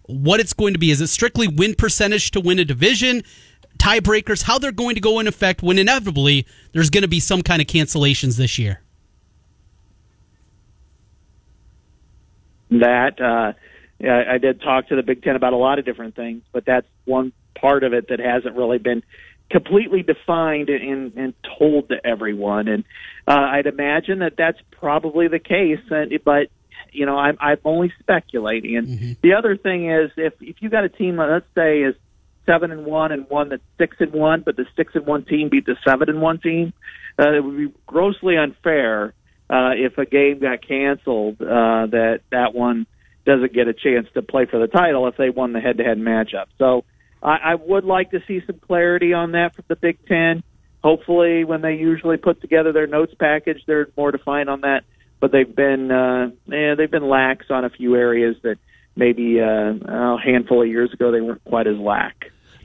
what it's going to be? Is it strictly win percentage to win a division? Tiebreakers, how they're going to go in effect when inevitably there's going to be some kind of cancellations this year? that. Uh, I did talk to the Big Ten about a lot of different things, but that's one part of it that hasn't really been completely defined and, and told to everyone. And uh, I'd imagine that that's probably the case. And but you know, I'm I'm only speculating. And mm-hmm. the other thing is, if if you got a team, let's say, is seven and one and one that's six and one, but the six and one team beat the seven and one team, uh, it would be grossly unfair uh, if a game got canceled uh, that that one doesn't get a chance to play for the title if they won the head-to-head matchup. So I, I would like to see some clarity on that from the Big Ten. Hopefully, when they usually put together their notes package, they're more defined on that. But they've been uh, yeah, they've been lax on a few areas that maybe uh, a handful of years ago they weren't quite as lax.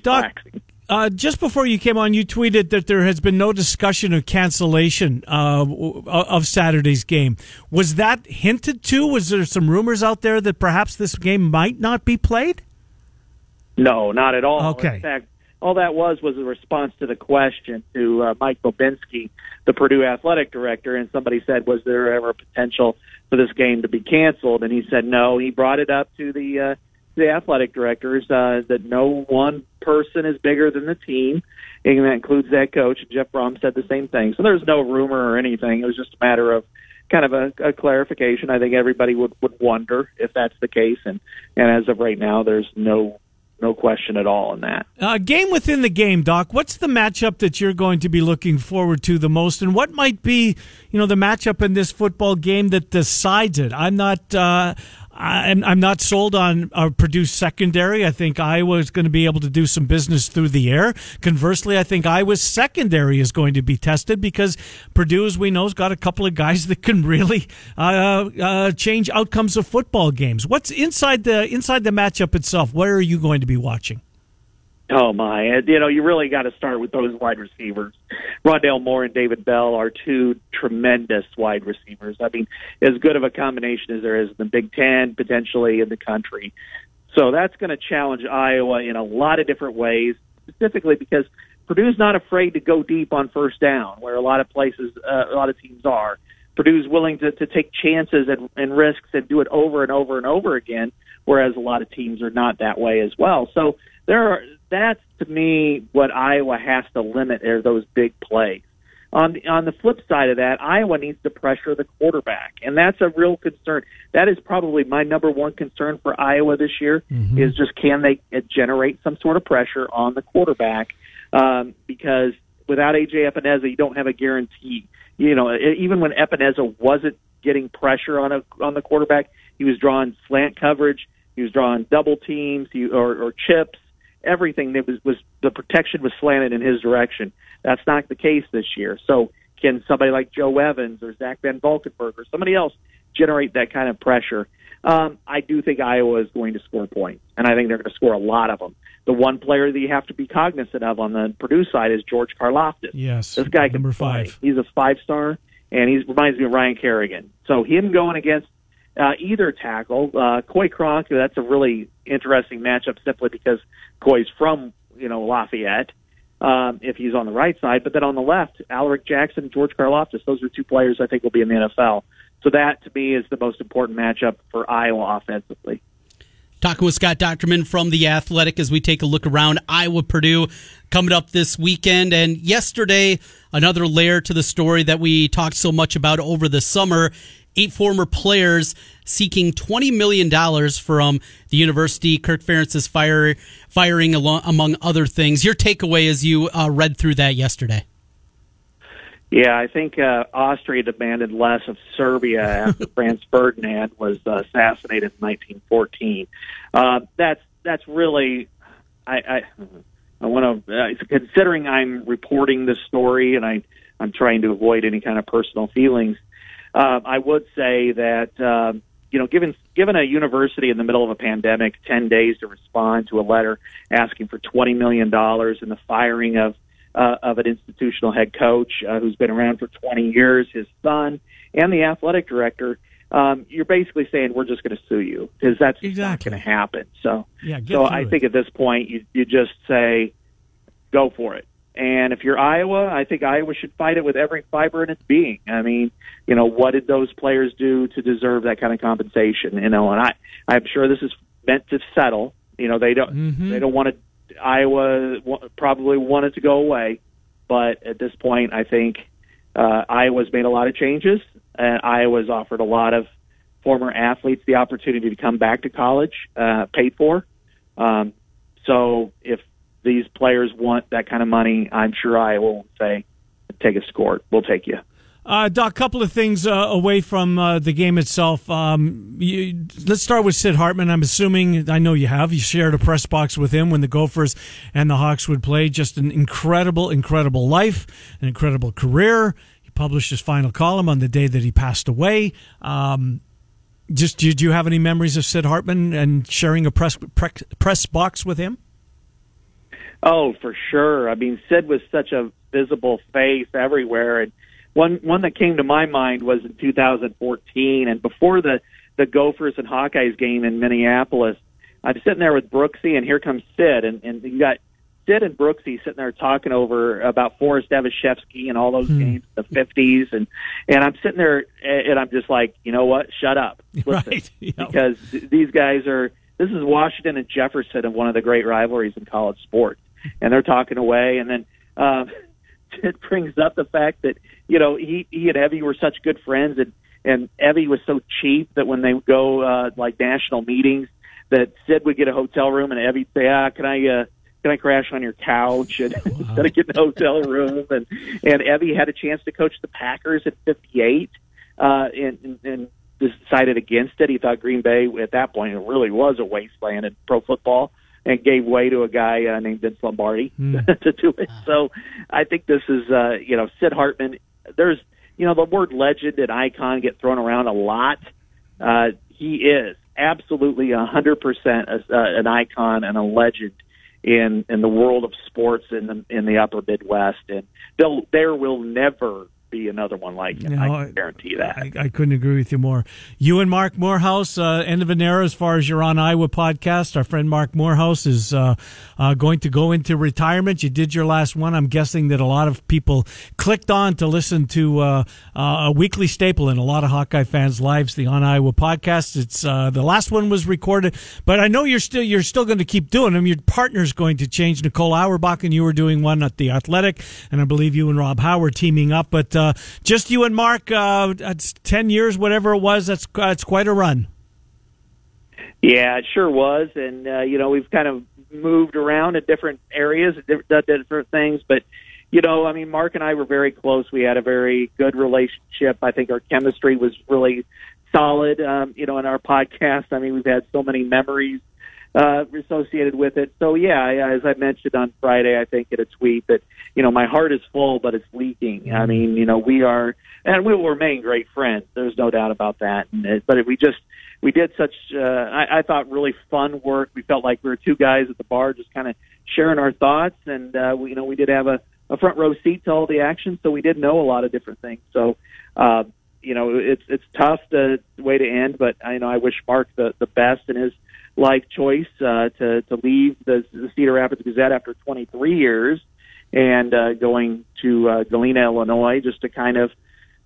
Doc, uh, just before you came on, you tweeted that there has been no discussion of cancellation uh, of Saturday's game. Was that hinted to? Was there some rumors out there that perhaps this game might not be played? No, not at all. Okay. In fact, all that was was a response to the question to uh, Mike Bobinski, the Purdue athletic director, and somebody said, "Was there ever a potential for this game to be canceled?" And he said, "No." He brought it up to the uh, the athletic directors uh, that no one person is bigger than the team, and that includes that coach. Jeff Brohm said the same thing. So there's no rumor or anything. It was just a matter of kind of a, a clarification. I think everybody would would wonder if that's the case, and and as of right now, there's no no question at all in that. Uh, game within the game, Doc. What's the matchup that you're going to be looking forward to the most, and what might be, you know, the matchup in this football game that decides it? I'm not. Uh, I'm, I'm not sold on a Purdue secondary. I think Iowa is going to be able to do some business through the air. Conversely, I think Iowa's secondary is going to be tested because Purdue, as we know, has got a couple of guys that can really uh, uh, change outcomes of football games. What's inside the inside the matchup itself? Where are you going to be watching? Oh my! You know, you really got to start with those wide receivers. Rondale Moore and David Bell are two tremendous wide receivers. I mean, as good of a combination as there is in the Big Ten, potentially in the country. So that's going to challenge Iowa in a lot of different ways, specifically because Purdue's not afraid to go deep on first down, where a lot of places, uh, a lot of teams are. Purdue's willing to, to take chances and, and risks and do it over and over and over again, whereas a lot of teams are not that way as well. So there are that's to me what Iowa has to limit are those big plays. On the on the flip side of that, Iowa needs to pressure the quarterback, and that's a real concern. That is probably my number one concern for Iowa this year mm-hmm. is just can they generate some sort of pressure on the quarterback? Um, because without AJ Epenesa, you don't have a guarantee. You know, even when Epenesa wasn't getting pressure on a on the quarterback, he was drawing slant coverage, he was drawing double teams, he, or, or chips everything that was was the protection was slanted in his direction. That's not the case this year. So can somebody like Joe Evans or Zach Van Valkenburg or somebody else generate that kind of pressure? Um, I do think Iowa is going to score points, and I think they're going to score a lot of them. The one player that you have to be cognizant of on the Purdue side is George Karlaftis. Yes, this guy number can five. Play. He's a five star, and he reminds me of Ryan Kerrigan. So him going against uh, either tackle. Uh, Coy Cronk, that's a really interesting matchup simply because Coy's from, you know, Lafayette, um, if he's on the right side. But then on the left, Alaric Jackson, and George Karlaftis, those are two players I think will be in the NFL. So that, to me, is the most important matchup for Iowa offensively. Talking with Scott Dochterman from The Athletic as we take a look around Iowa Purdue coming up this weekend. And yesterday, another layer to the story that we talked so much about over the summer eight former players seeking $20 million from the university. Kirk Ferentz's fire, firing, along, among other things. Your takeaway as you uh, read through that yesterday? Yeah, I think uh, Austria demanded less of Serbia after <laughs> Franz Ferdinand was uh, assassinated in 1914. Uh, that's that's really, I I, I want to uh, considering I'm reporting this story and I I'm trying to avoid any kind of personal feelings. Uh, I would say that um, you know, given given a university in the middle of a pandemic, ten days to respond to a letter asking for twenty million dollars and the firing of uh, of an institutional head coach uh, who's been around for twenty years, his son, and the athletic director. Um, you're basically saying we're just going to sue you because that's exactly. not going to happen. So, yeah, so I it. think at this point you you just say, go for it. And if you're Iowa, I think Iowa should fight it with every fiber in its being. I mean, you know, what did those players do to deserve that kind of compensation? You know, and I, I'm sure this is meant to settle. You know, they don't, mm-hmm. they don't want to Iowa probably wanted to go away, but at this point, I think uh, Iowa's made a lot of changes, and Iowa's offered a lot of former athletes the opportunity to come back to college, uh, paid for. Um, so if these players want that kind of money, I'm sure I will say, "Take a score. We'll take you." Uh, Doc, couple of things uh, away from uh, the game itself. Um, you, let's start with Sid Hartman. I'm assuming, I know you have, you shared a press box with him when the Gophers and the Hawks would play. Just an incredible, incredible life, an incredible career. He published his final column on the day that he passed away. Um, just, do you have any memories of Sid Hartman and sharing a press, press box with him? Oh, for sure. I mean, Sid was such a visible face everywhere, and one one that came to my mind was in 2014, and before the the Gophers and Hawkeyes game in Minneapolis. I'm sitting there with Brooksy, and here comes Sid, and and you got Sid and Brooksy sitting there talking over about Forest Evashevski and all those Hmm. games, the 50s, and and I'm sitting there and I'm just like, you know what? Shut up, <laughs> listen, Right. <laughs> Yeah. because these guys are. This is Washington and Jefferson of one of the great rivalries in college sports, and they're talking away, and then. Uh, <laughs> it brings up the fact that you know he he and Evie were such good friends, and and Evie was so cheap that when they would go uh, like national meetings, that Sid would get a hotel room, and Evie'd say, "Ah, can I uh, can I crash on your couch?" And instead of getting a hotel room, and and Evie had a chance to coach the Packers at 58, uh, and, and and decided against it. He thought Green Bay at that point it really was a wasteland in pro football and gave way to a guy uh, named Vince Lombardi <laughs> to do it. So I think this is, uh, you know, Sid Hartman. There's, you know, the word legend and icon get thrown around a lot. Uh, he is absolutely a hundred percent uh, an icon and a legend in in the world of sports in the in the Upper Midwest, and there there will never be another one like him. No, I can guarantee that. I, I couldn't agree with you more. You and Marc Morehouse, uh, end of an era as far as your on Iowa podcast. Our friend Marc Morehouse is uh, uh, going to go into retirement. You did your last one. I'm guessing that a lot of people clicked on to listen to uh, uh, a weekly staple in a lot of Hawkeye fans' lives, the on Iowa podcast. It's uh, the last one was recorded, but I know you're still you're still going to keep doing them. Your partner's going to change. Nicole Auerbach and you were doing one at the Athletic, and I believe you and Rob Howard teaming up. But uh, just you and Marc, uh, it's ten years, whatever it was. That's that's quite a run. Yeah, it sure was, and uh, you know we've kind of moved around in different areas, done different things, but you know, I mean, Marc and I were very close. We had a very good relationship. I think our chemistry was really solid. Um, you know, in our podcast, I mean, we've had so many memories uh, associated with it. So yeah, I- as I mentioned on Friday, I think in a tweet that you know my heart is full, but it's leaking. I mean, you know, we are, and we will remain great friends. There's no doubt about that. And it, but we just we did such uh, I, I thought really fun work. We felt like we were two guys at the bar just kind of sharing our thoughts, and uh, we, you know we did have a, a front row seat to all the action, so we did know a lot of different things. So. Uh, you know, it's it's tough to way to end, but I you know I wish Marc the the best in his life choice uh, to to leave the, the Cedar Rapids Gazette after 23 years and uh, going to uh, Galena, Illinois, just to kind of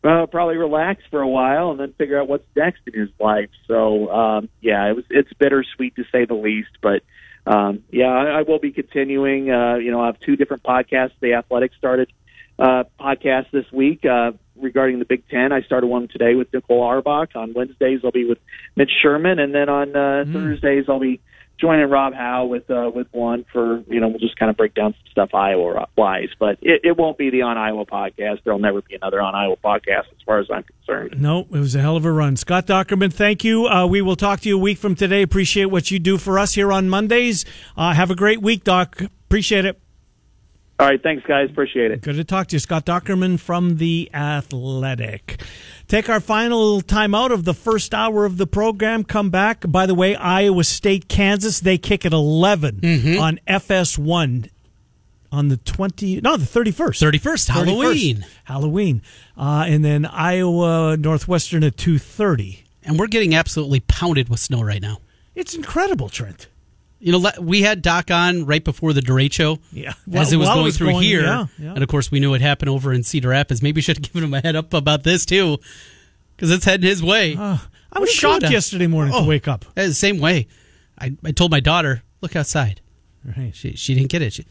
uh, probably relax for a while and then figure out what's next in his life. So um, yeah, it was it's bittersweet to say the least, but um, yeah, I, I will be continuing. Uh, you know, I have two different podcasts. The Athletic started uh, podcast this week uh, regarding the Big Ten. I started one today with Nicole Auerbach. On Wednesdays, I'll be with Mitch Sherman, and then on uh, Thursdays, I'll be joining Rob Howe with uh, with one for you know we'll just kind of break down some stuff Iowa wise. But it, it won't be the On Iowa podcast. There'll never be another On Iowa podcast as far as I'm concerned. No, it was a hell of a run. Scott Dochterman, thank you. Uh, we will talk to you a week from today. Appreciate what you do for us here on Mondays. Uh, have a great week, Doc. Appreciate it. All right, thanks guys, appreciate it. Good to talk to you. Scott Dochterman from The Athletic. Take our final time out of the first hour of the program. Come back. By the way, Iowa State, Kansas, they kick at 11 on FS1 on the 20, no, the 31st. 31st, Halloween. Halloween. Uh, and then Iowa Northwestern at 2.30. And we're getting absolutely pounded with snow right now. It's incredible, Trent. You know, we had Doc on right before the Durate show. Yeah. As it was While it going was through going- here. yeah, yeah. And of course, we knew what happened over in Cedar Rapids. Maybe we should have given him a head up about this, too, because it's heading his way. Uh, I was shocked yesterday morning Oh. to wake up. The same way. I, I told my daughter, look outside. Right. She she didn't get it. She,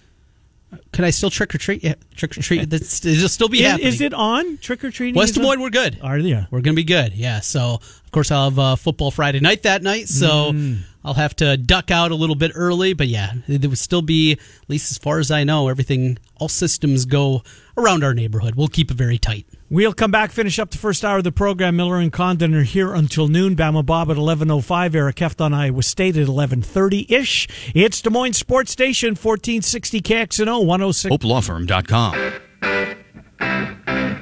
can I still trick or treat? Yeah, trick or treat. This it'll still be Is, happening. is it on trick or treating? West Des? Moines? We're good. Are they? We're gonna be good. Yeah. So of course I'll have uh, football Friday night that night. So Mm. I'll have to duck out a little bit early. But yeah, there would still be at least as far as I know, everything all systems go around our neighborhood. We'll keep it very tight. We'll come back, finish up the first hour of the program. Miller and Condon are here until noon. Bama Bob at 11.05. Eric Heft on Iowa State at 11.30-ish. It's Des Moines Sports Station, 1460 KXNO, 106. HopeLawFirm.com.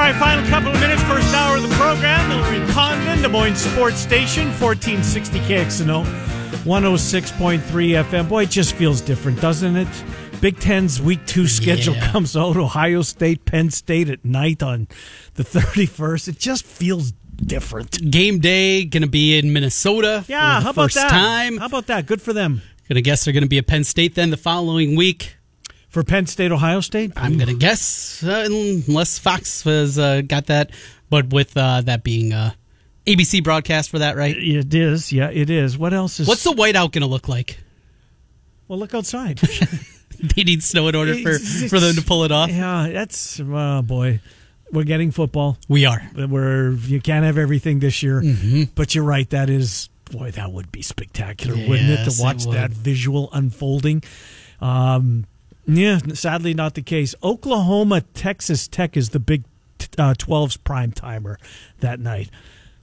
All right, final couple of minutes, first hour of the program. And Condon, Des Moines Sports Station, 1460 KXNO, 106.3 FM. Boy, it just feels different, doesn't it? Big Ten's Week 2 schedule Yeah. comes out. Ohio State, Penn State at night on the 31st. It just feels different. Game day gonna be in Minnesota. Yeah, how about first that? time. How about that? Good for them. Gonna guess they're gonna be at Penn State then the following week. For Penn State, Ohio State? I'm gonna guess uh, unless Fox has uh, got that, but with uh, that being uh, ABC broadcast for that, right? It is. Yeah, it is. What else is. What's the whiteout gonna look like? Well, look outside. <laughs> They need snow in order for, It's- for them to pull it off. yeah, that's. Oh, boy. We're getting football. We are. Where you can't have everything this year. Mm-hmm. But you're right. That is. Boy, that would be spectacular, wouldn't it? To watch would. that visual unfolding. Um, yeah, sadly not the case. Oklahoma, Texas Tech is the big uh, 12's prime timer that night.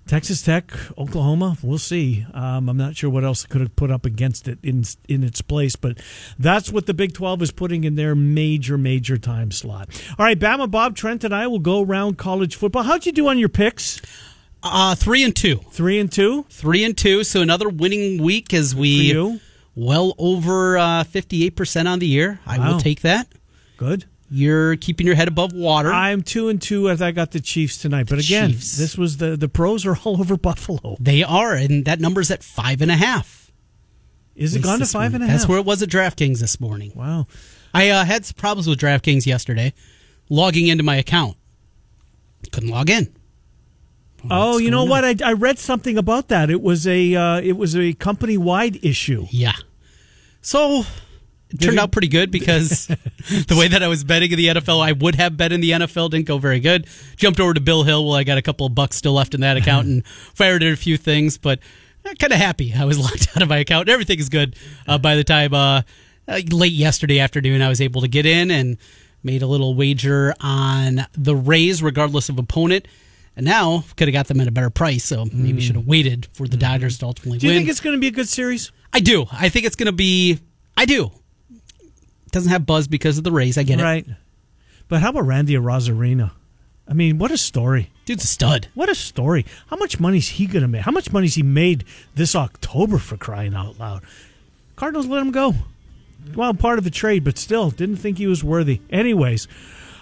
Texas Tech, Oklahoma, we'll see. Um, I'm not sure what else could have put up against it in in its place, but that's what the Big 12 is putting in their major, major time slot. All right, Bama, Bob, Trent, and I will go around college football. How'd you do on your picks? Uh, three and two. Three and two Three and two. So another winning week as for we you. Well over uh, 58% on the year. I Wow. will take that. Good. You're keeping your head above water. I'm two and two as I got the Chiefs tonight. But again, Chiefs. this was the the pros are all <laughs> over Buffalo. they are, and that number's at five and a half. Is it gone to five and a half? That's where it was at DraftKings this morning. Wow. I uh, had some problems with DraftKings yesterday, logging into my account. Couldn't log in. Oh, you know going what? I, I read something about that. It was a uh, it was a company wide issue. Yeah. So it turned out pretty good because <laughs> the way that I was betting in the NFL, I would have bet in the NFL, didn't go very good. Jumped over to Bill Hill. Well, I got a couple of bucks still left in that account <laughs> and fired at a few things, but kind of happy. I was <laughs> locked out of my account. Everything is good uh, by the time uh, uh, late yesterday afternoon I was able to get in and made a little wager on the Rays, regardless of opponent. And now could have got them at a better price, so maybe hmm. should have waited for the hmm. Dodgers to ultimately win. Do you win. think it's going to be a good series? I do. I think it's going to be. I do. Doesn't have buzz because of the Rays. I get it. Right. But how about Randy Arozarena? I mean, what a story. Dude's a stud. What a story. How much money's he going to make? How much money's he made this October for crying out loud? Cardinals let him go. Well, part of the trade, but still, didn't think he was worthy. Anyways,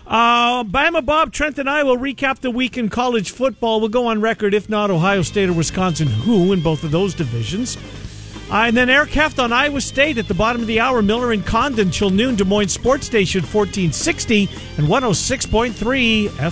uh, Bama Bob, Trent, and I will recap the week in college football. We'll go on record, if not Ohio State or Wisconsin, who in both of those divisions. Uh, and then Eric Heft on Iowa State at the bottom of the hour. Miller and Condon till noon. Des Moines Sports Station 1460 and 106.3 FM.